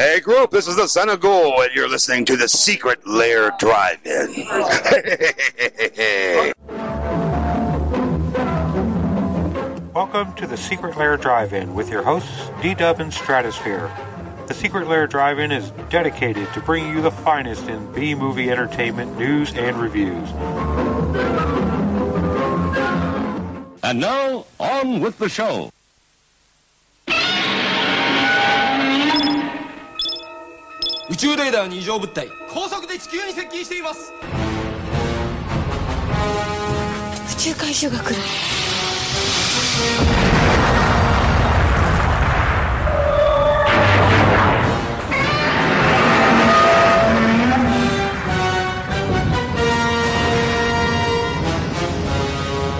Hey, group, this is the Son of Ghoul, and you're listening to the Secret Lair Drive-In. Welcome to the Secret Lair Drive-In with your hosts, D-Dub and Stratosphere. The Secret Lair Drive-In is dedicated to bringing you the finest in B-movie entertainment news and reviews. And now, on with the show. 宇宙レーダーに異常物体高速で地球に接近しています。宇宙怪獣が来る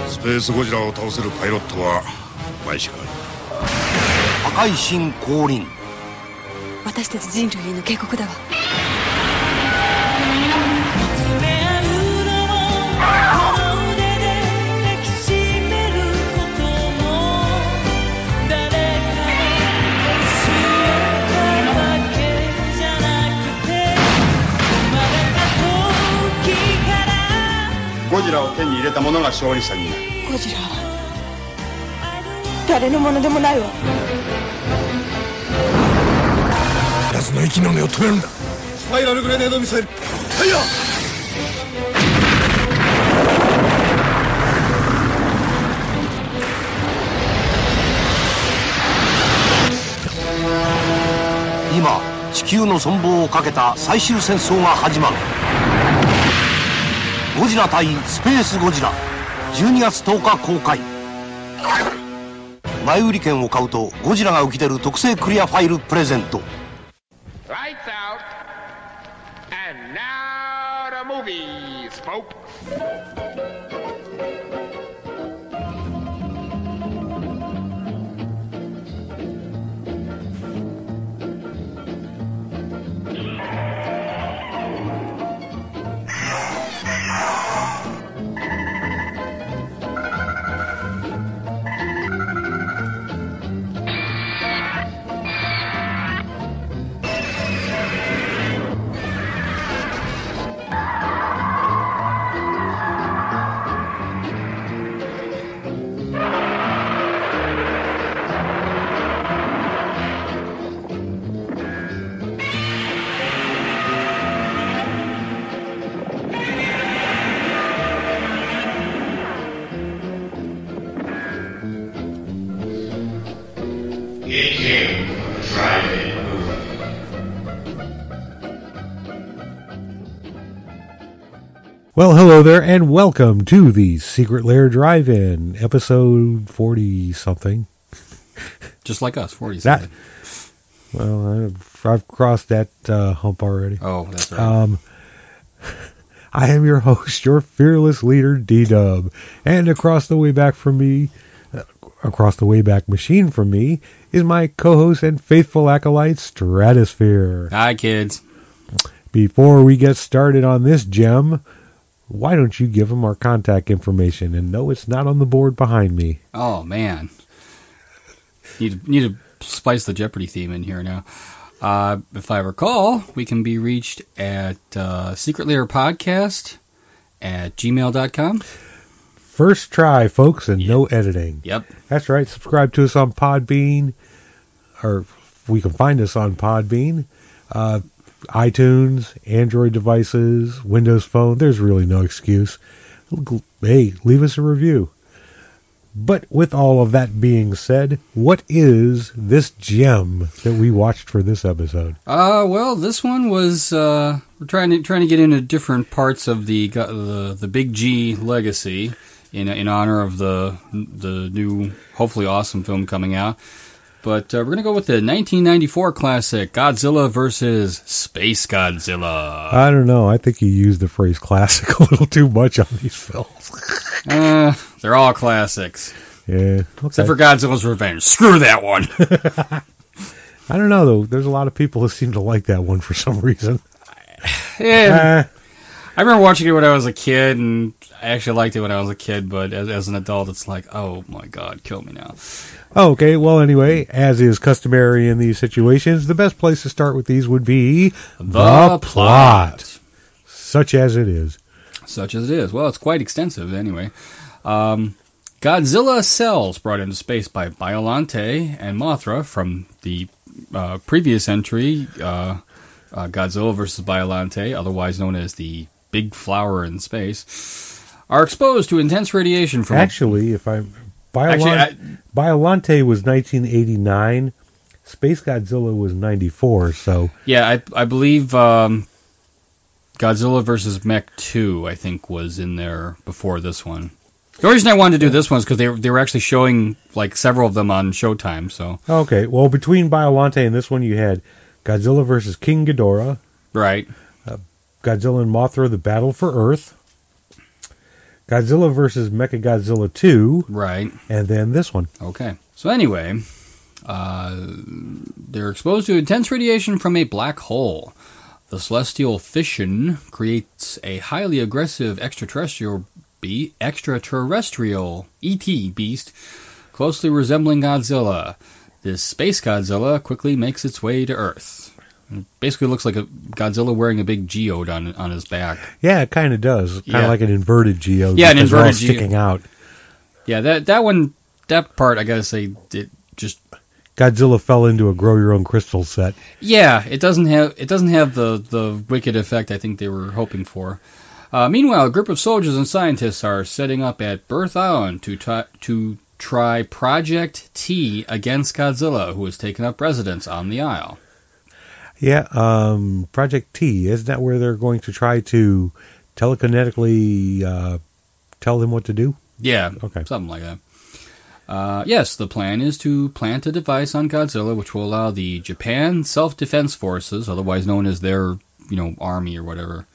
スペースゴジラを倒せるパイロットは毎しがある。破壊神降臨私たち人類への警告だわ。ゴジラを手に入れた者が勝利者になる。ゴジラ誰のものでもないわ奴の息の根を止めるんだ。スパイラルグレネードミサイル。ファイヤー今地球の存亡をかけた最終戦争が始まる。ゴジラ対スペースゴジラ。12月10日公開。前売り券を買うとゴジラが浮き出る特製クリアファイルプレゼント the Well, hello there, and welcome to the Secret Lair Drive-In, episode 40-something. Just like us, 40 That, something. well, I've, I've crossed that uh, hump already. Oh, that's right. Um, I am your host, your fearless leader, D-Dub. And across the way back from me, uh, across the way back machine from me, is my co-host and faithful acolyte, Stratosphere. Hi, kids. Before we get started on this gem, why don't you give them our contact information? And no, it's not on the board behind me. Oh, man. Need to, need to spice the Jeopardy theme in here now. Uh, if I recall, we can be reached at uh, Secret Podcast at gmail.com. First try, folks, and no editing. Yep. That's right. Subscribe to us on Podbean, or we can find us on Podbean, uh, iTunes, Android devices, Windows Phone. There's really no excuse. Hey, leave us a review. But with all of that being said, what is this gem that we watched for this episode? Uh, well, this one was uh, we're trying to trying to get into different parts of the the the Big G legacy in in honor of the the new hopefully awesome film coming out. But uh, we're gonna go with the 1994 classic Godzilla versus Space Godzilla. I don't know. I think you used the phrase classic a little too much on these films. Uh, they're all classics. Yeah. Okay. Except for Godzilla's Revenge. Screw that one. I don't know though. There's a lot of people who seem to like that one for some reason. yeah. I remember watching it when I was a kid, and I actually liked it when I was a kid. But as, as an adult, it's like, oh my god, kill me now. Okay, well, anyway, as is customary in these situations, the best place to start with these would be The plot. such as it is. Such as it is. Well, it's quite extensive anyway. Um, Godzilla cells brought into space by Biolante and Mothra from the uh, previous entry, uh, uh, Godzilla versus Biolante, otherwise known as the Big Flower in Space, are exposed to intense radiation from. Actually, if I Actually, I- Biolante was 1989, Space Godzilla was 94, so yeah, I, I believe um, Godzilla versus Mech 2, I think, was in there before this one. The only reason I wanted to do this one is because they, they were actually showing like several of them on Showtime. So okay. Well, between Biolante and this one, you had Godzilla versus King Ghidorah, right, Godzilla and Mothra: The Battle for Earth, Godzilla versus Mechagodzilla 2, right. and then this one. Okay. So anyway, uh, they're exposed to intense radiation from a black hole. The celestial fission creates a highly aggressive extraterrestrial be- extraterrestrial ET beast closely resembling Godzilla. This space Godzilla quickly makes its way to Earth. It basically looks like a Godzilla wearing a big geode on on his back. Yeah, it kind of does. Kind of Yeah. like an inverted geode. Yeah, an because they're all inverted geode. sticking out. Yeah, that that one that part I gotta say it just Godzilla fell into a grow your own crystal set. Yeah, it doesn't have it doesn't have the the wicked effect I think they were hoping for. Uh, meanwhile, a group of soldiers and scientists are setting up at Birth Island to try to try Project T against Godzilla, who has taken up residence on the Isle. Yeah, um, Project T, isn't that where they're going to try to telekinetically uh, tell him what to do? Yeah, Okay. something like that. Uh, yes, the plan is to plant a device on Godzilla which will allow the Japan Self-Defense Forces, otherwise known as their, you know, army or whatever.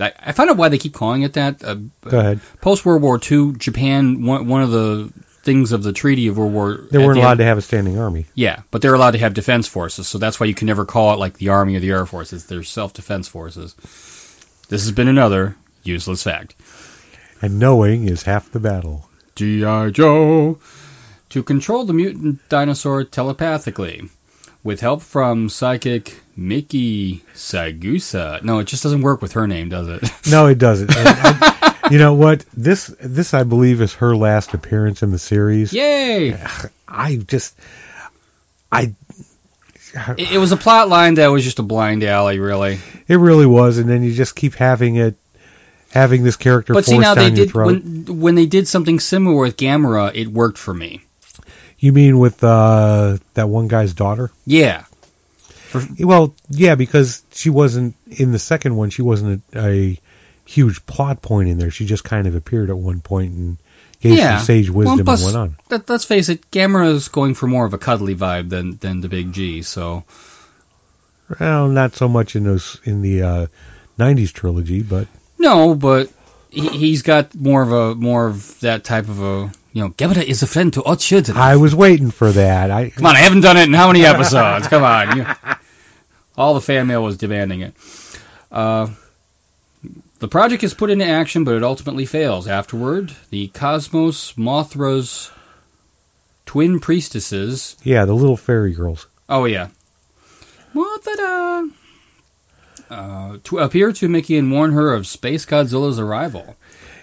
I, I find out why they keep calling it that. Uh, Go ahead. Post World War II, Japan one one of the things of the Treaty of World War They weren't allowed to have a standing army. Yeah, but they're allowed to have defense forces, so that's why you can never call it like the Army or the Air Forces. They're self-defense forces. This has been another useless fact. And knowing is half the battle. G.I. Joe. To control the mutant dinosaur telepathically. With help from psychic Mickey Saegusa. No, it just doesn't work with her name, does it? No, it doesn't. You know what? This this I believe is her last appearance in the series. Yay! I just I It, it was a plot line that was just a blind alley, really. it really was, and then you just keep having it having this character But forced see, now down they your did throat. when when they did something similar with Gamera, it worked for me. You mean with uh, that one guy's daughter? Yeah, Well, yeah, because she wasn't in the second one. She wasn't a, a huge plot point in there. She just kind of appeared at one point and gave yeah. some sage Well, wisdom plus, and went on. Let, let's face it, Gamera's going for more of a cuddly vibe than than the Big G. So Well, not so much in those in the uh, '90s trilogy, but no, but he, he's got more of a more of that type of a you know. Gamera is a friend to all children. I was waiting for that. I Come on, I haven't done it in how many episodes? Come on. You, all the fan mail was demanding it. Uh, the project is put into action, but it ultimately fails. Afterward, the Cosmos Mothra's twin priestesses. yeah, the little fairy girls. Oh, yeah. Mothra! Uh, to appear to Mickey and warn her of Space Godzilla's arrival.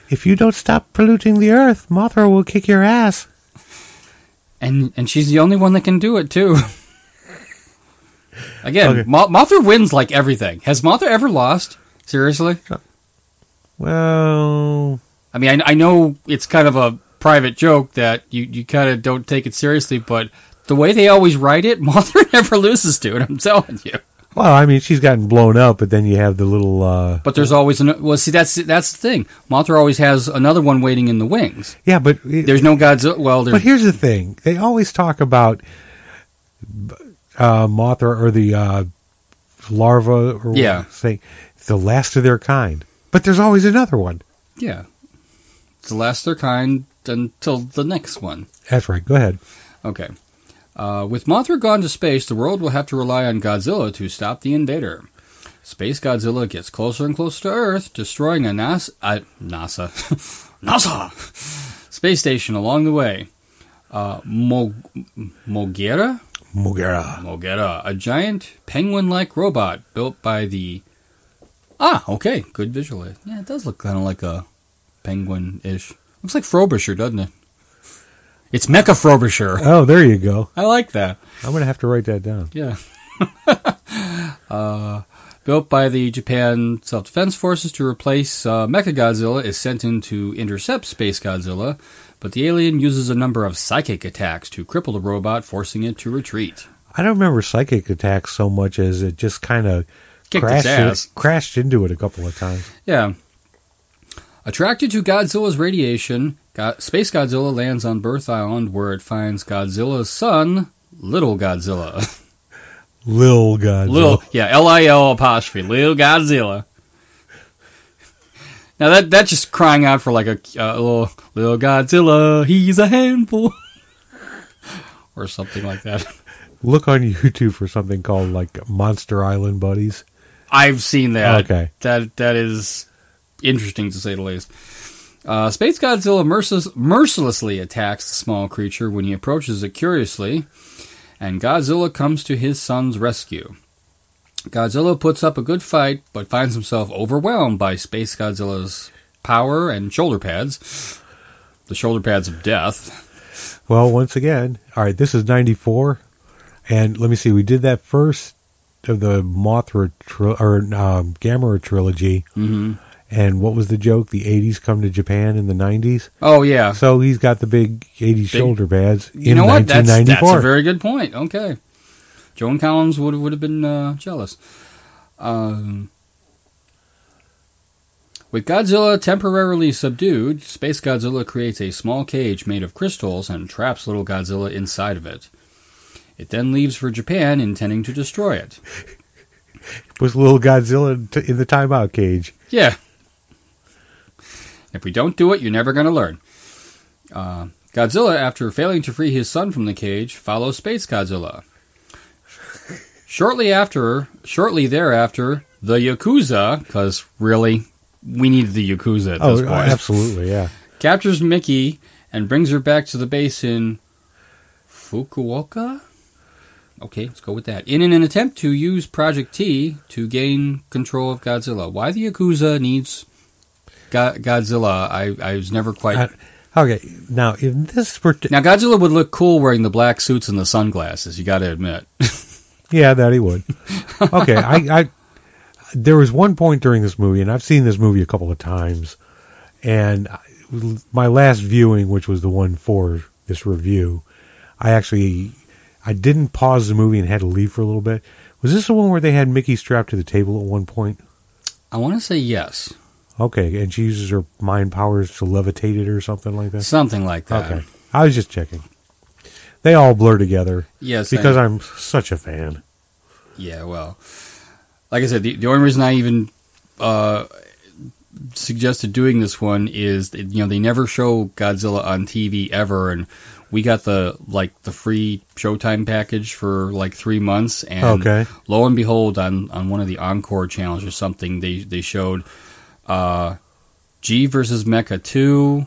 If you don't stop polluting the earth, Mothra will kick your ass. And and she's the only one that can do it, too. Again, Okay. Mothra wins like everything. Has Mothra ever lost? Seriously? Well, I mean, I, I know it's kind of a private joke that you, you kind of don't take it seriously, but the way they always write it, Mothra never loses to it, I'm telling you. well, I mean, she's gotten blown up, but then you have the little. Uh, But there's always an well. See, that's that's the thing. Mothra always has another one waiting in the wings. yeah, but There's no Godzilla. Well, But here's the thing: they always talk about uh, Mothra or the uh, larva, or Yeah. say the last of their kind. But there's always another one. yeah. It's the last of their kind until the next one. That's right. Go ahead. Okay. Uh, with Mothra gone to space, the world will have to rely on Godzilla to stop the invader. Space Godzilla gets closer and closer to Earth, destroying a NASA, uh, NASA, NASA space station along the way. Uh, Mo- Mogera? Mogera. Mogera, a giant penguin-like robot built by the. Ah, okay, good visual. Yeah, it does look kind of like a penguin-ish. Looks like Frobisher, doesn't it? It's Mecha Frobisher. Oh, there you go. I like that. I'm gonna have to write that down. Yeah. uh, built by the Japan Self Defense Forces to replace uh, Mechagodzilla, is sent in to intercept Space Godzilla, but the alien uses a number of psychic attacks to cripple the robot, forcing it to retreat. I don't remember psychic attacks so much as it just kind of Kicked crashed its ass. it- crashed into it a couple of times. Yeah. Attracted to Godzilla's radiation, Go- Space Godzilla lands on Birth Island where it finds Godzilla's son, Little Godzilla. Lil Godzilla. Lil, yeah, L-I-L apostrophe, Lil Godzilla. Now that that's just crying out for like a, uh, little Lil Godzilla, he's a handful, or something like that. Look on YouTube for something called like Monster Island Buddies. I've seen that. Okay. That that is interesting to say the least. Uh, Space Godzilla mercil- mercilessly attacks the small creature when he approaches it curiously, and Godzilla comes to his son's rescue. Godzilla puts up a good fight, but finds himself overwhelmed by Space Godzilla's power and shoulder pads. The shoulder pads of death. Well, once again, all right, this is 94. And let me see, we did that first of the Mothra tri- or um, Gamera trilogy. hmm And what was the joke? The 80s come to Japan in the 90s. Oh yeah. So he's got the big 80s shoulder pads You in know what? That's, 1994. that's a very good point. Okay. Joan Collins would would have been uh, jealous. Um, with Godzilla temporarily subdued, Space Godzilla creates a small cage made of crystals and traps little Godzilla inside of it. It then leaves for Japan, intending to destroy it. was little Godzilla in the timeout cage. Yeah. If we don't do it, you're never going to learn. Uh, Godzilla, after failing to free his son from the cage, follows Space Godzilla. Shortly after, shortly thereafter, the Yakuza, because really, we need the Yakuza at Oh, this point, absolutely, yeah. captures Mickey and brings her back to the base in Fukuoka. Okay, let's go with that. In an attempt to use Project T to gain control of Godzilla. Why the Yakuza needs Go- Godzilla, I, I was never quite. Uh, Okay, now in this part- now Godzilla would look cool wearing the black suits and the sunglasses. You got to admit. yeah, that he would. Okay, I, I there was one point during this movie, and I've seen this movie a couple of times, and I- my last viewing, which was the one for this review, I actually I didn't pause the movie and had to leave for a little bit. Was this the one where they had Mickey strapped to the table at one point? I want to say yes, Okay, and she uses her mind powers to levitate it or something like that. something like that. Okay, I was just checking. They all blur together Yes, because I- I'm such a fan. Yeah, well, like I said, the, the only reason I even uh, suggested doing this one is you know they never show Godzilla on TV ever, and we got the like the free Showtime package for like three months, and Okay. lo and behold, on on one of the Encore channels or something, they they showed uh, G versus Mecha two.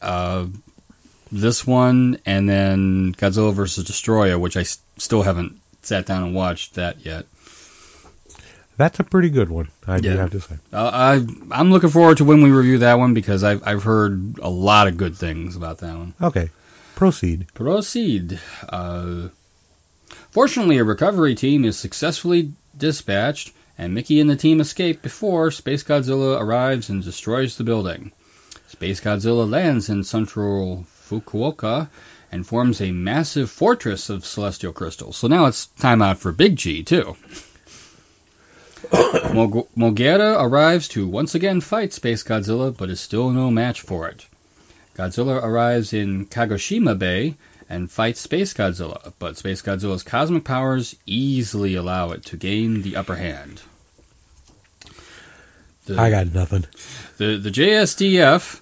Uh, this one, and then Godzilla versus Destroyer, which I s- still haven't sat down and watched that yet. That's a pretty good one, I do have to say. Uh, I I'm looking forward to when we review that one because I've I've heard a lot of good things about that one. Okay, proceed. Proceed. Uh, fortunately, a recovery team is successfully dispatched, and Mickey and the team escape before Space Godzilla arrives and destroys the building. Space Godzilla lands in central Fukuoka and forms a massive fortress of celestial crystals. So now it's time out for Big G, too. Mog- Mogera arrives to once again fight Space Godzilla, but is still no match for it. Godzilla arrives in Kagoshima Bay and fights Space Godzilla, but Space Godzilla's cosmic powers easily allow it to gain the upper hand. The, I got nothing. the the JSDF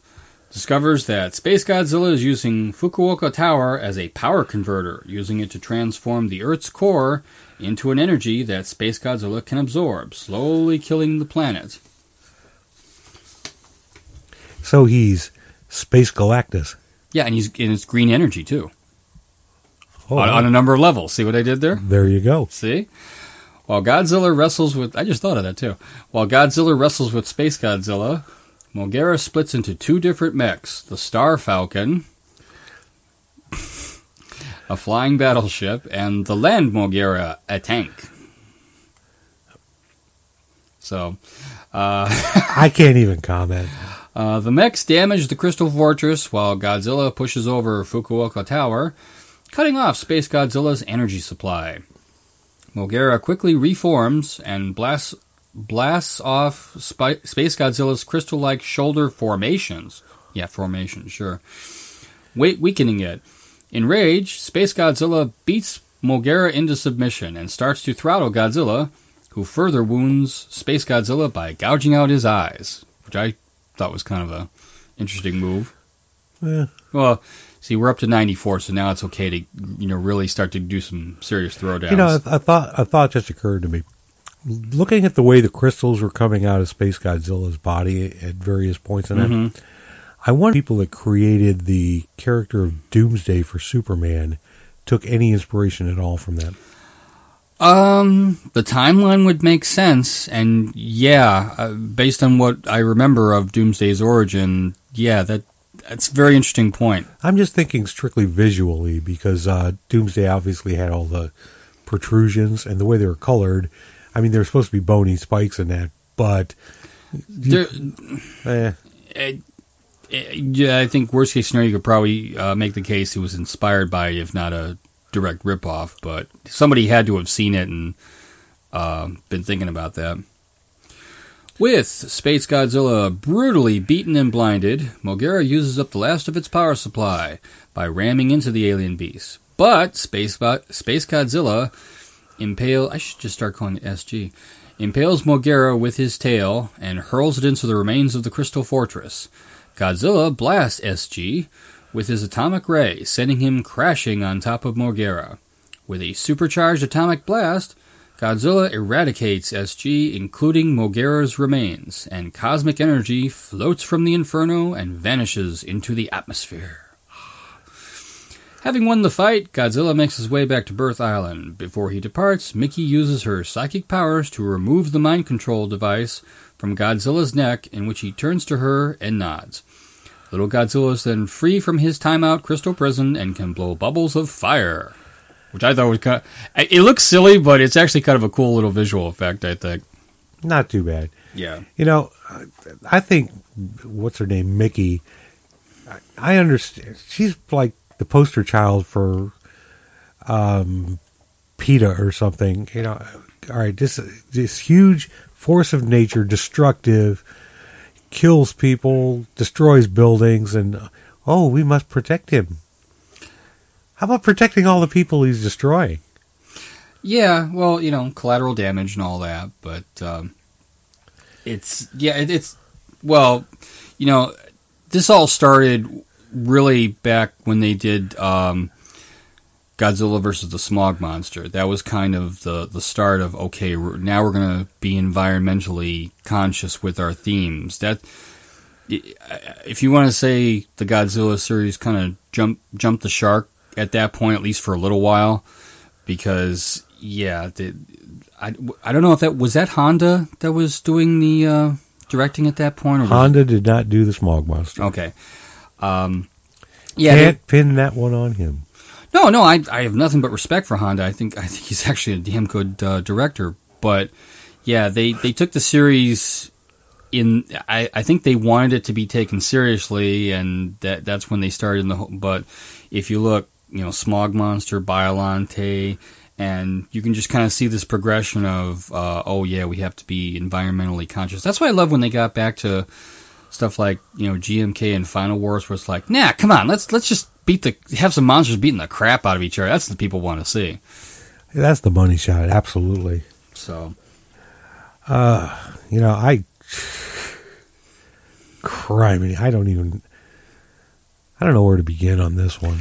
discovers that Space Godzilla is using Fukuoka Tower as a power converter, using it to transform the Earth's core into an energy that Space Godzilla can absorb, slowly killing the planet. So he's Space Galactus. Yeah, and he's and it's green energy too. Oh, on, on a number of levels. See what I did there? there you go. See? While Godzilla wrestles with I just thought of that too. While Godzilla wrestles with Space Godzilla, Mogera splits into two different mechs, the Star Falcon, a flying battleship, and the Land Mogera, a tank. So, uh, I can't even comment. Uh, the mechs damage the Crystal Fortress while Godzilla pushes over Fukuoka Tower, cutting off Space Godzilla's energy supply. Mogera quickly reforms and blasts blasts off Space Godzilla's crystal-like shoulder formations. Yeah, formations, sure. We- weakening it. Enraged, Space Godzilla beats Mogera into submission and starts to throttle Godzilla, who further wounds Space Godzilla by gouging out his eyes, which I thought was kind of a interesting move. Eh, Well, see, we're up to 94, so now it's okay to, you know, really start to do some serious throwdowns. you know, I, I thought a thought just occurred to me. Looking at the way the crystals were coming out of Space Godzilla's body at various points in it, Mhm. I wonder if people that created the character of Doomsday for Superman took any inspiration at all from that. Um, the timeline would make sense, and yeah, uh, based on what I remember of Doomsday's origin, yeah, that that's a very interesting point. I'm just thinking strictly visually because uh, Doomsday obviously had all the protrusions and the way they were colored. I mean, they were supposed to be bony spikes in that, but There, eh, uh, yeah, I think worst case scenario, you could probably uh, make the case he was inspired by, if not a direct ripoff, but somebody had to have seen it and uh, been thinking about that. With Space Godzilla brutally beaten and blinded, Mogera uses up the last of its power supply by ramming into the alien beast. But Space, Space Godzilla impale I should just start calling it SG impales Mogera with his tail and hurls it into the remains of the Crystal Fortress. Godzilla blasts SG with his atomic ray, sending him crashing on top of Mogera. With a supercharged atomic blast, Godzilla eradicates SG, including Mogera's remains, and cosmic energy floats from the inferno and vanishes into the atmosphere. Having won the fight, Godzilla makes his way back to Birth Island. Before he departs, Mickey uses her psychic powers to remove the mind control device from Godzilla's neck, in which he turns to her and nods. Little Godzilla is then free from his timeout crystal prison and can blow bubbles of fire, which I thought was kind. Of, it looks silly, but it's actually kind of a cool little visual effect. I think. not too bad. Yeah. You know, I think what's her name, Mickey. I- I understand. She's like the poster child for um, PETA or something. You know, all right, this this huge force of nature, destructive, kills people, destroys buildings, and oh, we must protect him. How about protecting all the people he's destroying? Yeah, well, you know, collateral damage and all that, but um, it's yeah, it, it's well, you know, this all started really back when they did um, Godzilla versus the Smog Monster. That was kind of the the start of okay, we're, now we're gonna be environmentally conscious with our themes. That if you want to say the Godzilla series kind of jumped jumped the shark at that point, at least for a little while, because yeah, the, I, I don't know if that was that Honda that was doing the uh, directing at that point. Honda did not do the smog monster. Okay. Um, yeah. Can't pin that one on him. No, no, I I have nothing but respect for Honda. I think I think he's actually a damn good uh, director. But yeah, they they took the series in. I I think they wanted it to be taken seriously, and that that's when they started in the. But if you look, you know, Smog Monster, Biolante. And you can just kind of see this progression of, uh, oh yeah, we have to be environmentally conscious. That's why I love when they got back to stuff like you know GMK and Final Wars, where it's like, nah, come on, let's let's just beat the have some monsters beating the crap out of each other. That's what people want to see. That's the money shot, absolutely. So Uh, you know, I criminy, I don't even. I don't know where to begin on this one.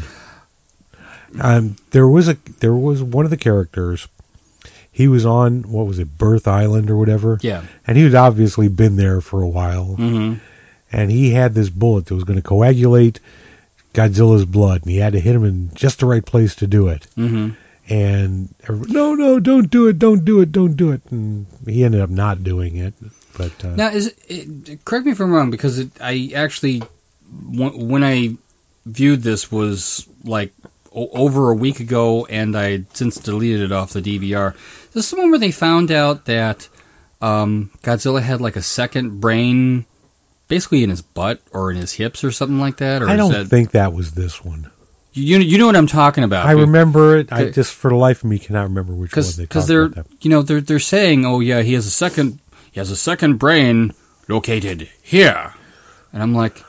Um, there was a there was one of the characters. He was on what was it, Birth Island or whatever. Yeah. And he had obviously been there for a while. Mm-hmm. And he had this bullet that was going to coagulate Godzilla's blood, and he had to hit him in just the right place to do it. Mm-hmm. And no, no, don't do it, don't do it, don't do it. And he ended up not doing it. But uh, Now, is it, correct me if I'm wrong because it, I actually when when I viewed this was like over a week ago, and I had since deleted it off the DVR. This is the one where they found out that um, Godzilla had like a second brain, basically in his butt or in his hips or something like that? Or I don't that, think that was this one. you you know what I'm talking about? I remember it. I just, for the life of me, cannot remember which one because they because they're you know they're they're saying oh yeah he has a second he has a second brain located here and I'm like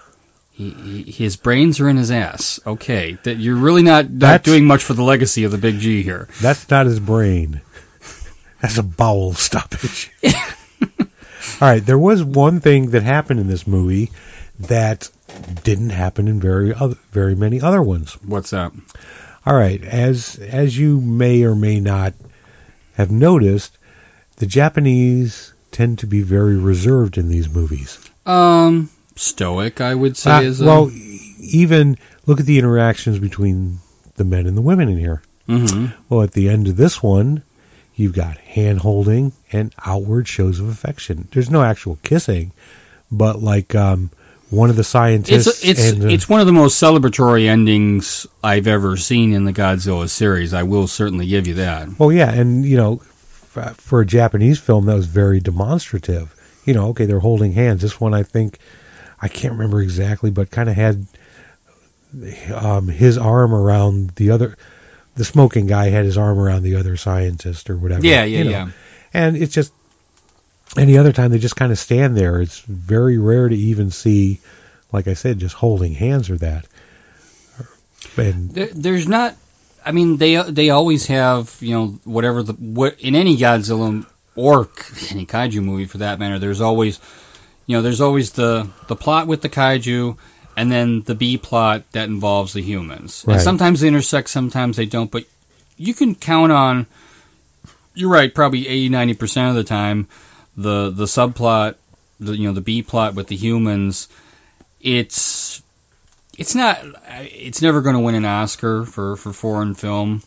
he, he, his brains are in his ass okay that you're really not not That's- doing much for the legacy of the big G here That's not his brain. That's a bowel stoppage. All right, there was one thing that happened in this movie that didn't happen in very other, very many other ones. what's that All right, as as you may or may not have noticed, the Japanese tend to be very reserved in these movies. um stoic I would say Uh, is a, well, e- even look at the interactions between the men and the women in here. mhm. Well, at the end of this one, you've got hand holding and outward shows of affection. There's no actual kissing, but like um, one of the it's scientists it's and uh, it's one of the most celebratory endings I've ever seen in the Godzilla series I will certainly give you that well, yeah, and you know, f- for a Japanese film, that was very demonstrative. You know, okay, they're holding hands. This one, I think, I can't remember exactly, but kind of had um, his arm around the other. The smoking guy had his arm around the other scientist or whatever. yeah yeah you know. yeah And it's just any other time they just kind of stand there. It's very rare to even see, like I said, just holding hands or that. And There, there's not. I mean, they they always have you know whatever the what in any Godzilla or any kaiju movie for that matter. There's always you know there's always the the plot with the kaiju and then the B plot that involves the humans. Right. And sometimes they intersect, sometimes they don't. But you can count on. You're right. Probably 80 90 percent of the time, the the subplot, the you know the B plot with the humans, it's it's not it's never going to win an Oscar for for foreign film.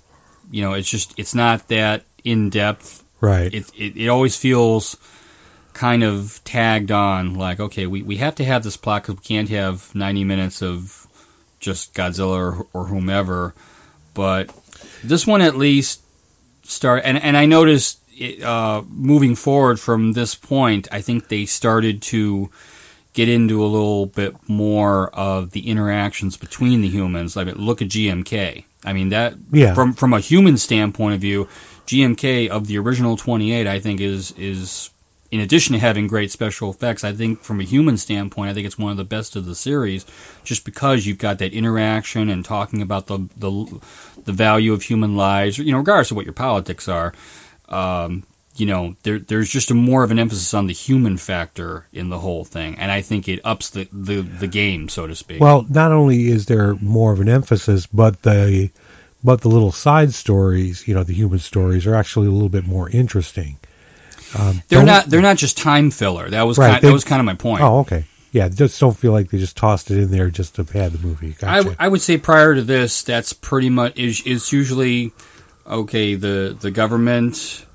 You know, it's just it's not that in depth. right, It, it it always feels kind of tagged on like okay, we we have to have this plot cuz we can't have 90 minutes of just Godzilla or, or whomever. But this one at least start and and I noticed it, uh, moving forward from this point, I think they started to get into a little bit more of the interactions between the humans. Like, look at GMK. I mean that Yeah. from from a human standpoint of view, GMK of the original 28, I think is is in addition to having great special effects, I think from a human standpoint, I think it's one of the best of the series, just because you've got that interaction and talking about the the the value of human lives, you know, regardless of what your politics are. Um, you know, there, there's just a more of an emphasis on the human factor in the whole thing, and I think it ups the, the, the game, so to speak. well, not only is there more of an emphasis, but the but the little side stories, you know, the human stories are actually a little bit more interesting. Um, they're don't- they're not just time filler. That was Right, kind, they- that was kind of my point. Oh, okay. Yeah, just don't feel like they just tossed it in there just to pad the movie. I, Gotcha. I would say prior to this, that's pretty much is is usually okay. The the government,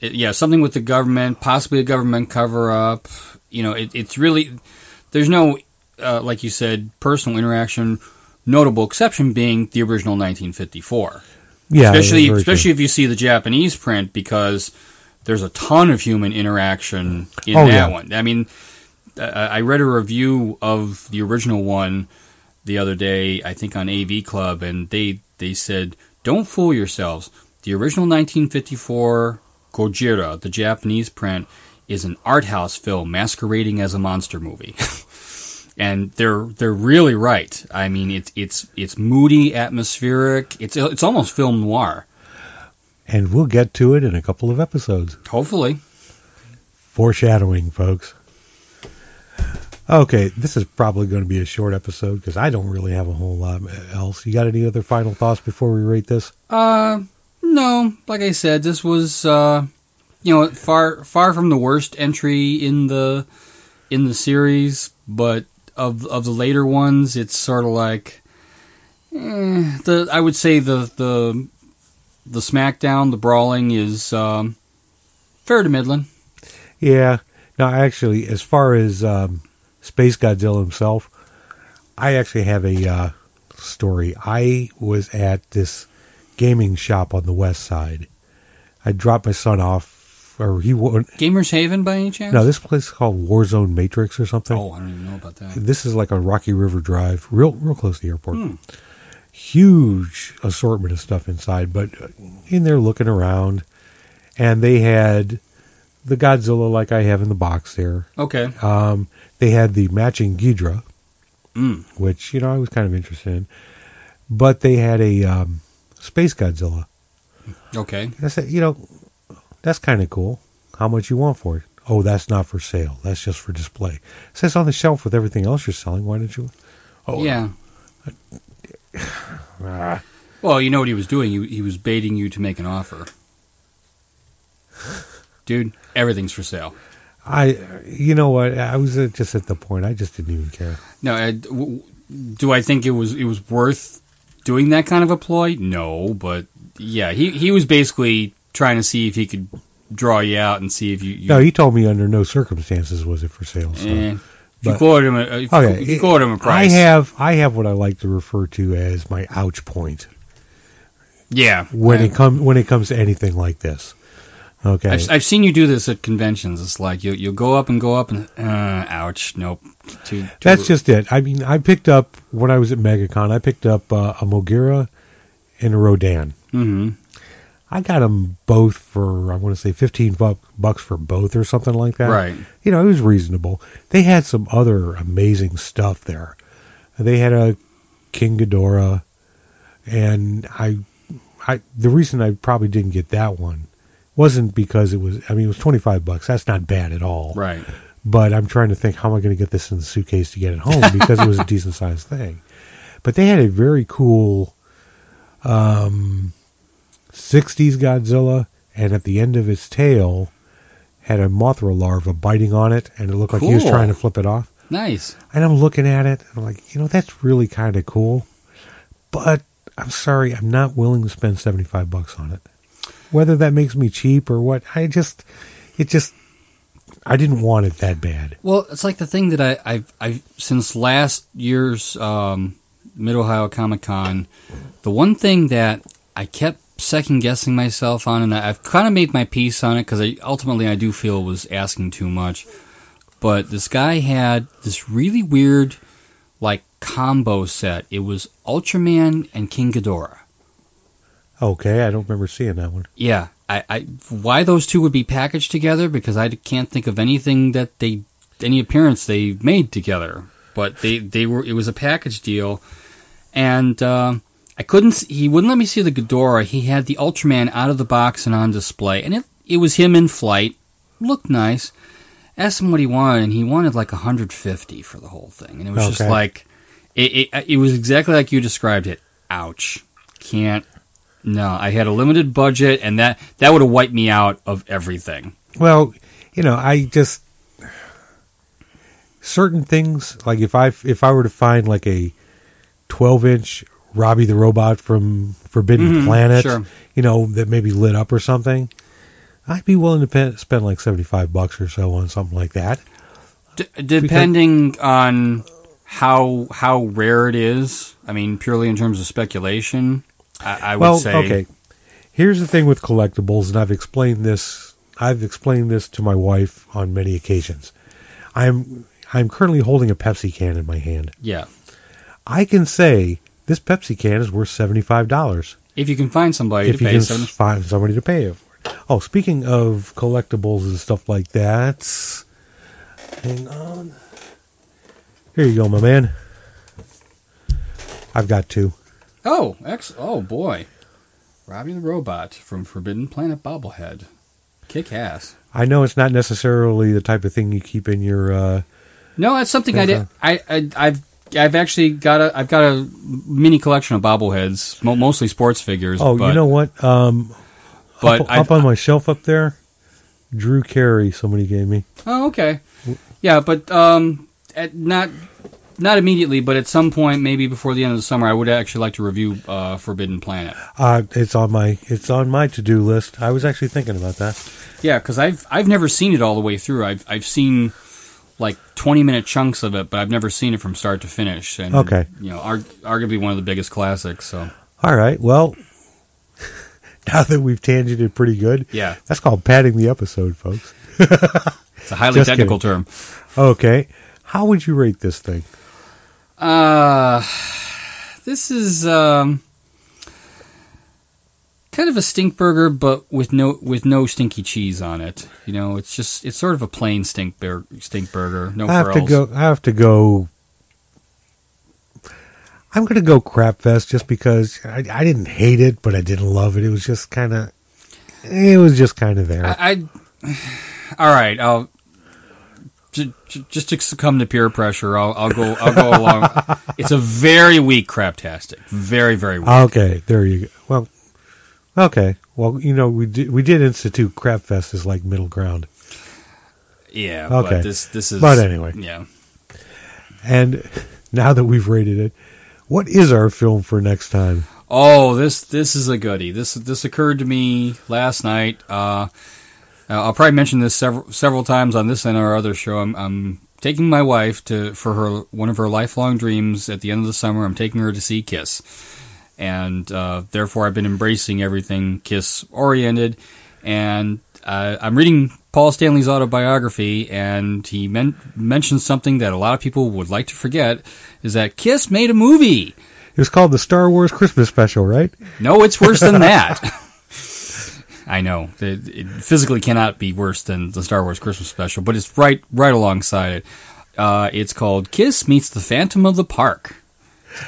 it, yeah, something with the government, possibly a government cover up. You know, it, it's really there's no uh, like you said personal interaction. Notable exception being the original 1954. yeah, especially especially if you see the Japanese print because there's a ton of human interaction in Oh, that yeah. one. I mean, I read a review of the original one the other day, I think on AV Club, and they they said, "Don't fool yourselves. The original 1954 Gojira, the Japanese print, is an art house film masquerading as a monster movie." And they're they're really right. I mean, it's it's it's moody, atmospheric. It's it's almost film noir. And we'll get to it in a couple of episodes. Hopefully, Foreshadowing, folks. Okay, this is probably going to be a short episode because I don't really have a whole lot else. You got any other final thoughts before we rate this? Uh, no. Like I said, this was uh, you know, far far from the worst entry in the in the series, but of of the later ones, it's sort of like eh, the I would say the the the SmackDown, the brawling is um, fair to middling. Yeah. No, actually, as far as um, Space Godzilla himself, I actually have a uh, story. I was at this gaming shop on the west side. I dropped my son off, or he won't. Gamers Haven by any chance? No, this place is called Warzone Matrix or something. Oh, I don't even know about that. This is like on Rocky River Drive, real real close to the airport. Hmm. Huge assortment of stuff inside, but in there looking around, and they had the Godzilla like I have in the box there. Okay. Um, they had the matching Ghidra, Mm. which you know I was kind of interested in, but they had a um, Space Godzilla. Okay. I said, you know, that's kind of cool. How much you want for it? Oh, that's not for sale. That's just for display. It says on the shelf with everything else you're selling. Why don't you? Oh, Yeah. ah. Well, you know what he was doing? He, he was baiting you to make an offer. Dude, everything's for sale. I, you know what? I was just at the point. I just didn't even care. No, I, w- do I think it was it was worth doing that kind of a ploy? No, but yeah, he he was basically trying to see if he could draw you out and see if you. you No, he told me under no circumstances was it for sale. So. eh, if you but- quoted him, a, if, Okay, you quoted him a price. I have I have what I like to refer to as my ouch point yeah. when I- it comes when it comes to anything like this. Okay. I've, I've seen you do this at conventions. It's like you you'll go up and go up and uh, ouch, nope. Too, too That's just it. I mean, I picked up when I was at MegaCon. I picked up uh, a Mogera and a Rodan. hmm I got them both for I want to say fifteen buck, bucks for both or something like that. Right. You know, it was reasonable. They had some other amazing stuff there. They had a King Ghidorah, and I, I the reason I probably didn't get that one wasn't because it was. I mean, it was twenty five bucks. That's not bad at all. Right. But I'm trying to think how am I going to get this in the suitcase to get it home because it was a decent sized thing. But they had a very cool um, 60s Godzilla, and at the end of his tail had a Mothra larva biting on it, and it looked like he was Cool. trying to flip it off. Nice. And I'm looking at it, and I'm like, you know, that's really kind of cool. But I'm sorry, I'm not willing to spend 75 bucks on it. Whether that makes me cheap or what, I just, it just, I didn't want it that bad. Well, it's like the thing that I, I've, I've since last year's um, Mid Ohio Comic Con, the one thing that I kept second guessing myself on, and I've kind of made my peace on it because I, ultimately I do feel it was asking too much. But this guy had this really weird, like combo set. It was Ultraman and King Ghidorah. Okay, I don't remember seeing that one. Yeah, I, I why those two would be packaged together because I can't think of anything that they any appearance they made together. But they they were it was a package deal, and uh, I couldn't. He wouldn't let me see the Ghidorah. He had the Ultraman out of the box and on display, and it it was him in flight. Looked nice. Asked him what he wanted, and he wanted like 150 for the whole thing, and it was just like it, it. It was exactly like you described it. Ouch. Can't no, I had a limited budget, and that that would have wiped me out of everything. Well, you know, I just certain things like if I if I were to find like a 12 inch Robbie the robot from Forbidden Mhm, Planet, sure. you know, that maybe lit up or something, I'd be willing to pe- spend like 75 bucks or so on something like that. D- depending on how how rare it is, I mean, purely in terms of speculation, I, I would well, say okay. Here's the thing with collectibles, and I've explained this. I've explained this to my wife on many occasions. I'm I'm currently holding a Pepsi can in my hand. yeah. I can say this Pepsi can is worth seventy five dollars If you can find somebody if to you pay can some, find somebody to pay it for. it. Oh, speaking of collectibles and stuff like that, hang on. Here you go, my man. I've got two. oh, ex- oh boy, Robbie the Robot from Forbidden Planet bobblehead, kick ass. I know it's not necessarily the type of thing you keep in your uh, No, that's something I did. I, I I've I've actually got a I've got a mini collection of bobbleheads, mo- mostly sports figures. Oh, but, you know what? Um, but up, up on my shelf up there, Drew Carey. Somebody gave me. Oh, okay. Yeah, but um, at not not immediately, but at some point, maybe before the end of the summer, I would actually like to review uh, Forbidden Planet. Uh, it's on my it's on my to do list. I was actually thinking about that. Yeah, because I've I've never seen it all the way through. I've I've seen like 20 minute chunks of it, but I've never seen it from start to finish. And, Okay. You know, arg- arguably one of the biggest classics. So All right. Well, now that we've tangented pretty good, yeah, that's called padding the episode, folks. it's a highly Just technical kidding. term. Okay. How would you rate this thing? Uh, this is um, kind of a stink burger, but with no with no stinky cheese on it. You know, it's just it's sort of a plain stink bur- stink burger. No I have to go. I have to go. I'm gonna go crap fest just because I, I didn't hate it, but I didn't love it. It was just kind of. It was just kind of there. I, I all right. I'll j- j- just to succumb to peer pressure. I'll, I'll go. I'll go along. it's a very weak craptastic. Very very weak. Okay, there you go. Well, okay. Well, you know, we did we did institute crap fest as like middle ground, yeah. okay. But this this is. But anyway. Yeah. and now that we've rated it, what is our film for next time? Oh, this this is a goodie. This this occurred to me last night. Uh, I'll probably mention this several several times on this and our other show. I'm, I'm taking my wife to for her one of her lifelong dreams at the end of the summer. I'm taking her to see Kiss, and uh, therefore I've been embracing everything Kiss oriented. And uh, I'm reading Paul Stanley's autobiography, and he men- mentions something that a lot of people would like to forget: is that Kiss made a movie. It was called the Star Wars Christmas Special, right? No, it's worse than that. I know it, it physically cannot be worse than the Star Wars Christmas special, but it's right right alongside it. Uh, it's called Kiss meets the Phantom of the Park.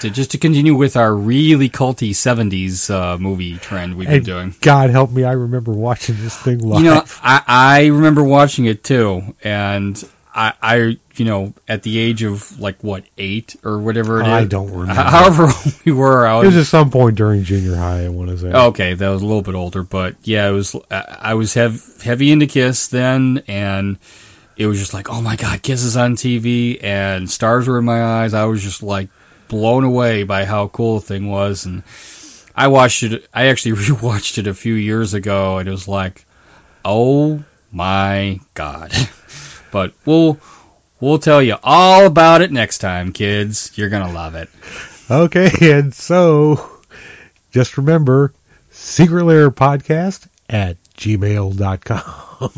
To, just to continue with our really culty '70s uh, movie trend we've been doing. God help me, I remember watching this thing live. You know, I, I remember watching it too, and I, I, you know, at the age of like what eight or whatever it is. I don't remember. However old we were, I it was at some point during junior high. I want to say. Okay, that was a little bit older, but yeah, it was. I I was hev- heavy into Kiss then, and it was just like, oh my god, Kiss is on TV, and stars were in my eyes. I was just like blown away by how cool the thing was, and I watched it. I actually rewatched it a few years ago, and it was like, oh my god. but we'll we'll tell you all about it next time, kids. You're gonna love it. Okay, and so just remember Secret Lair Podcast at gmail.com.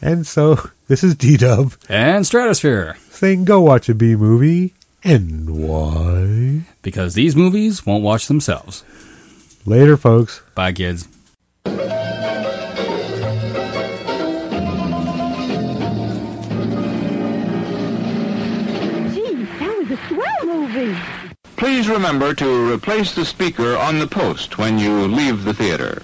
and so this is D Dub And Stratosphere. saying go watch a B movie and why. Because these movies won't watch themselves. Later, folks. Bye, kids. Gee, that was a swell movie. Please remember to replace the speaker on the post when you leave the theater.